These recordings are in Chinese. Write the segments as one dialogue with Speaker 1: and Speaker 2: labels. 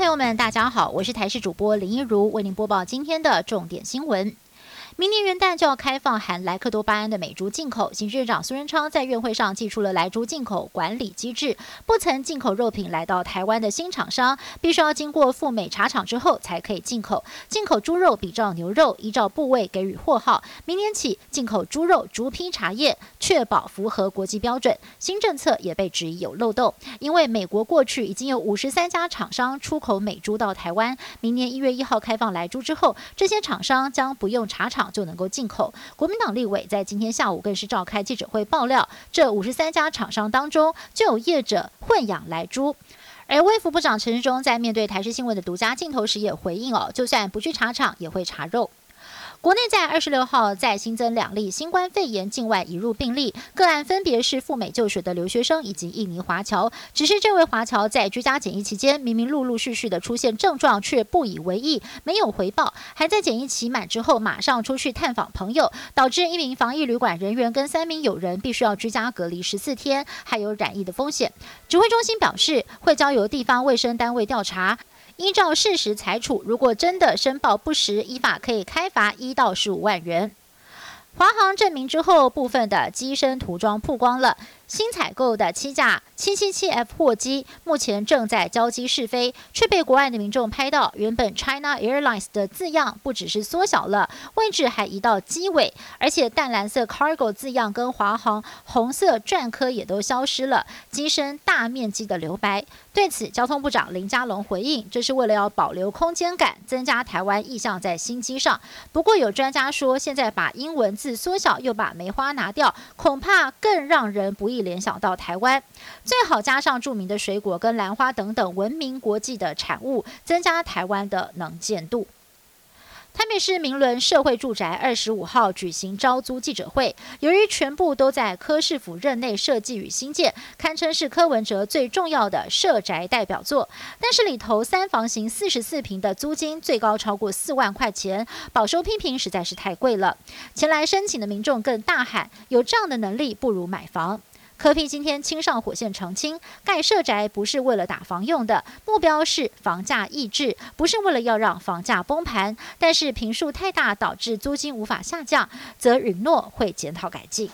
Speaker 1: 朋友们，大家好，我是台视主播林一如，为您播报今天的重点新闻。明年元旦就要开放含莱克多巴胺的美猪进口，行政长苏贞昌在院会上寄出了莱猪进口管理机制，不曾进口肉品来到台湾的新厂商，必须要经过赴美查厂之后才可以进口。进口猪肉比照牛肉，依照部位给予货号。明年起进口猪肉逐批查验，确保符合国际标准。新政策也被质疑有漏洞，因为美国过去已经有五十三家厂商出口美猪到台湾，明年一月一号开放莱猪之后，这些厂商将不用查厂。就能够进口。国民党立委在今天下午更是召开记者会爆料，这五十三家厂商当中就有业者混养来猪。而卫福部长陈时中在面对台视新闻的独家镜头时也回应哦，就算不去查厂，也会查肉。国内在二十六号再新增两例新冠肺炎境外移入病例，个案分别是赴美就学的留学生以及印尼华侨。只是这位华侨在居家检疫期间，明明陆陆续续的出现症状，却不以为意，没有回报，还在检疫期满之后马上出去探访朋友，导致一名防疫旅馆人员跟三名友人必须要居家隔离十四天，还有染疫的风险。指挥中心表示，会交由地方卫生单位调查。依照事实裁处，如果真的申报不实，依法可以开罚一到十五万元。华航证明之后，部分的机身涂装曝光了。新采购的七架 777F 货机目前正在交机试飞，却被国外的民众拍到，原本 China Airlines 的字样不只是缩小了，位置还移到机尾，而且淡蓝色 Cargo 字样跟华航红色篆刻也都消失了，机身大面积的留白。对此，交通部长林佳龙回应，这是为了要保留空间感，增加台湾意向在新机上。不过有专家说，现在把英文字缩小，又把梅花拿掉，恐怕更让人不易。联想到台湾，最好加上著名的水果跟兰花等等闻名国际的产物，增加台湾的能见度。台北市明伦社会住宅二十五号举行招租记者会，由于全部都在柯市府任内设计与新建，堪称是柯文哲最重要的社宅代表作。但是里头三房型四十四平的租金最高超过四万块钱，饱受批评实在是太贵了。前来申请的民众更大喊：有这样的能力，不如买房。柯批今天亲上火线澄清，盖社宅不是为了打房用的，目标是房价抑制，不是为了要让房价崩盘。但是平数太大，导致租金无法下降，则允诺会检讨改进。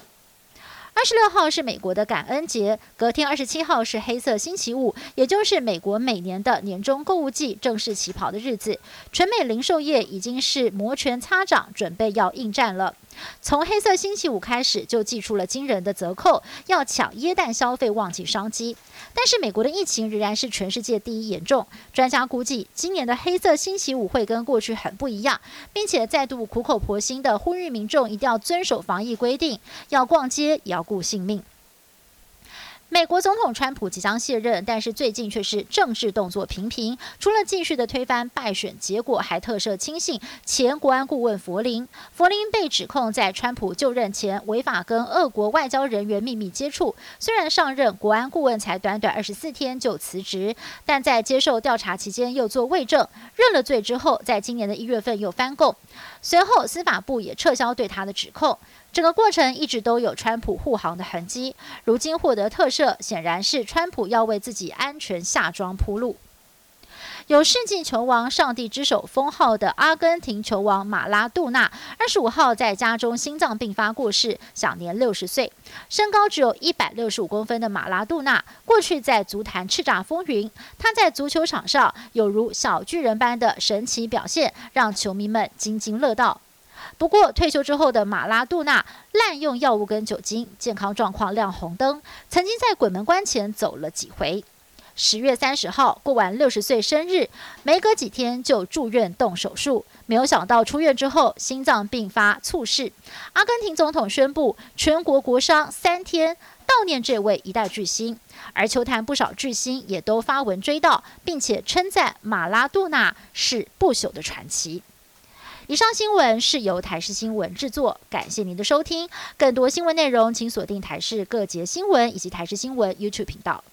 Speaker 1: 二十六号是美国的感恩节，隔天二十七号是黑色星期五，也就是美国每年的年终购物季正式起跑的日子。全美零售业已经是摩拳擦掌，准备要应战了。从黑色星期五开始就寄出了惊人的折扣，要抢椰蛋消费旺季商机。但是美国的疫情仍然是全世界第一严重，专家估计今年的黑色星期五会跟过去很不一样，并且再度苦口婆心的呼吁民众一定要遵守防疫规定，要逛街也要顾性命。美国总统川普即将卸任，但是最近却是政治动作频频。除了继续的推翻败选结果，还特赦亲信前国安顾问弗林。弗林被指控在川普就任前违法跟俄国外交人员秘密接触。虽然上任国安顾问才短短二十四天就辞职，但在接受调查期间又做伪证，认了罪之后，在今年的一月份又翻供。随后司法部也撤销对他的指控。整个过程一直都有川普护航的痕迹，如今获得特赦，显然是川普要为自己安全下装铺路。有世纪球王、上帝之手封号的阿根廷球王马拉杜纳，二十五号在家中心脏病发过世，享年六十岁。身高只有一百六十五公分的马拉杜纳，过去在足坛叱咤风云，他在足球场上有如小巨人般的神奇表现，让球迷们津津乐道。不过，退休之后的马拉杜纳滥用药物跟酒精，健康状况亮红灯，曾经在鬼门关前走了几回。十月三十号过完六十岁生日，没隔几天就住院动手术，没有想到出院之后心脏病发猝逝。阿根廷总统宣布全国国殇三天，悼念这位一代巨星。而球坛不少巨星也都发文追悼，并且称赞马拉杜纳是不朽的传奇。以上新闻是由台视新闻制作，感谢您的收听。更多新闻内容，请锁定台视各节新闻以及台视新闻 YouTube 频道。